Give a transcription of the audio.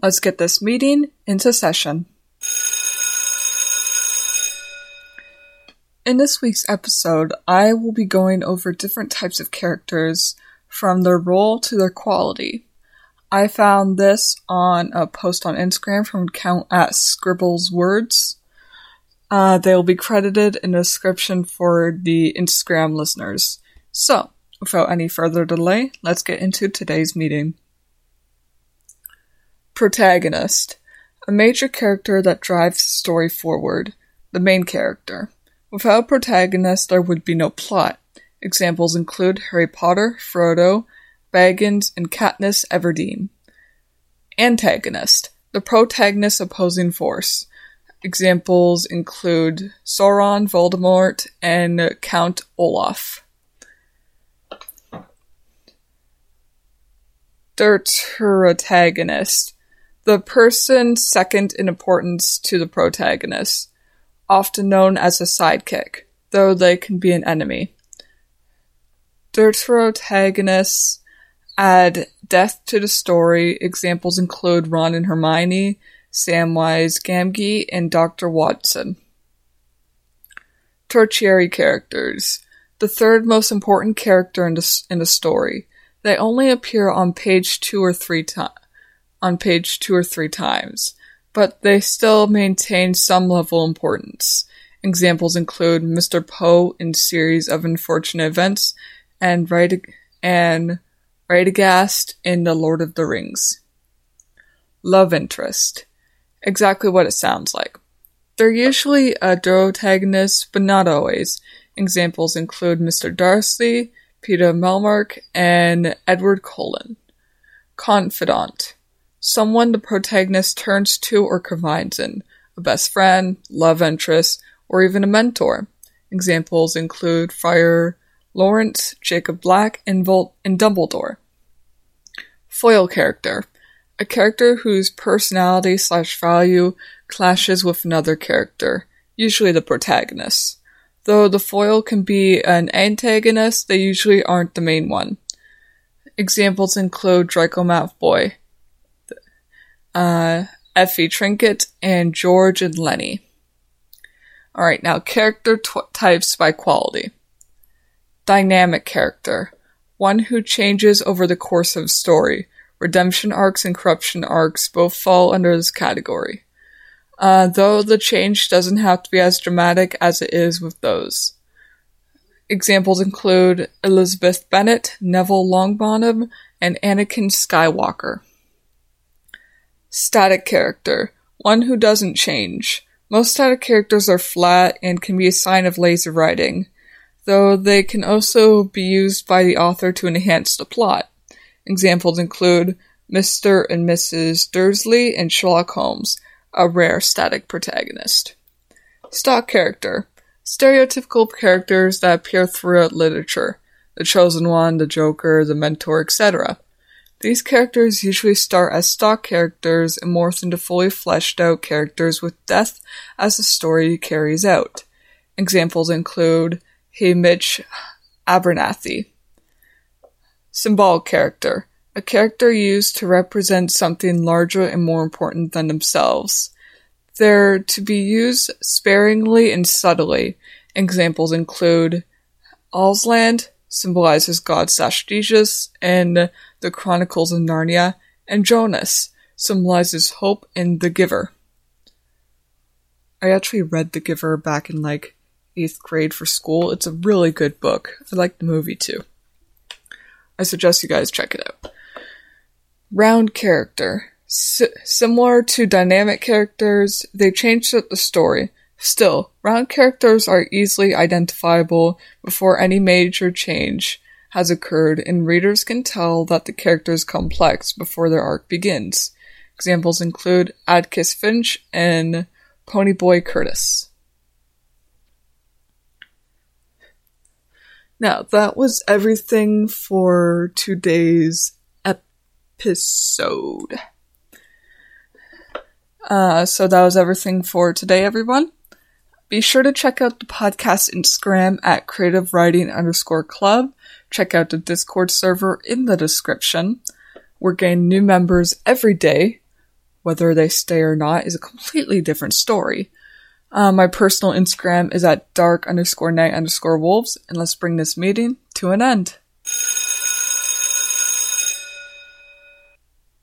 Let's get this meeting into session. In this week's episode, I will be going over different types of characters from their role to their quality. I found this on a post on Instagram from account at Scribbles Words. Uh, they will be credited in the description for the Instagram listeners. So, without any further delay, let's get into today's meeting. Protagonist. A major character that drives the story forward. The main character. Without a protagonist, there would be no plot. Examples include Harry Potter, Frodo, Baggins, and Katniss Everdeen. Antagonist. The protagonist opposing force. Examples include Sauron, Voldemort, and Count Olaf. Deuteragonist. The person second in importance to the protagonist, often known as a sidekick, though they can be an enemy. Deuteragonists add depth to the story. Examples include Ron and Hermione, Samwise Gamgee, and Dr. Watson. Tertiary characters. The third most important character in the, in the story. They only appear on page two or three times on page two or three times, but they still maintain some level of importance. Examples include Mr. Poe in Series of Unfortunate Events and Radeg- and Radagast in The Lord of the Rings. Love interest. Exactly what it sounds like. They're usually a protagonist, but not always. Examples include Mr. Darcy, Peeta Mellark, and Edward Cullen. Confidant. Someone the protagonist turns to or confides in. A best friend, love interest, or even a mentor. Examples include Friar Lawrence, Jacob Black, and, Vol- and Dumbledore. Foil character. A character whose personality slash value clashes with another character, usually the protagonist. Though the foil can be an antagonist, they usually aren't the main one. Examples include Draco Malfoy, uh, Effie Trinket, and George and Lenny. Alright, now character tw- types by quality. Dynamic character. One who changes over the course of story. Redemption arcs and corruption arcs both fall under this category uh, though the change doesn't have to be as dramatic as it is with those. Examples include Elizabeth Bennet, Neville Longbottom, and Anakin Skywalker. Static character, one who doesn't change. Most static characters are flat and can be a sign of lazy writing, though they can also be used by the author to enhance the plot. Examples include Mr. and Mrs. Dursley and Sherlock Holmes, a rare static protagonist. Stock character. Stereotypical characters that appear throughout literature. The Chosen One, the Joker, the Mentor, etc. These characters usually start as stock characters and morph into fully fleshed out characters with death as the story carries out. Examples include Haymitch Abernathy. Symbolic character a character used to represent something larger and more important than themselves. They're to be used sparingly and subtly. Examples include Aslan symbolizes God Sastragius in the Chronicles of Narnia, and Jonas symbolizes hope in The Giver. I actually read The Giver back in like eighth grade for school. It's a really good book. I like the movie too. I suggest you guys check it out. Round character. S- similar to dynamic characters, they changed up the story. Still, round characters are easily identifiable before any major change has occurred, and readers can tell that the character is complex before their arc begins. Examples include Atticus Finch and Ponyboy Curtis. Now, that was everything for today's episode. Uh, so that was everything for today, everyone. Be sure to check out the podcast Instagram at creative writing underscore club. Check out the Discord server in the description. We're getting new members every day. Whether they stay or not is a completely different story. Uh, my personal Instagram is at dark underscore night underscore wolves, and let's bring this meeting to an end.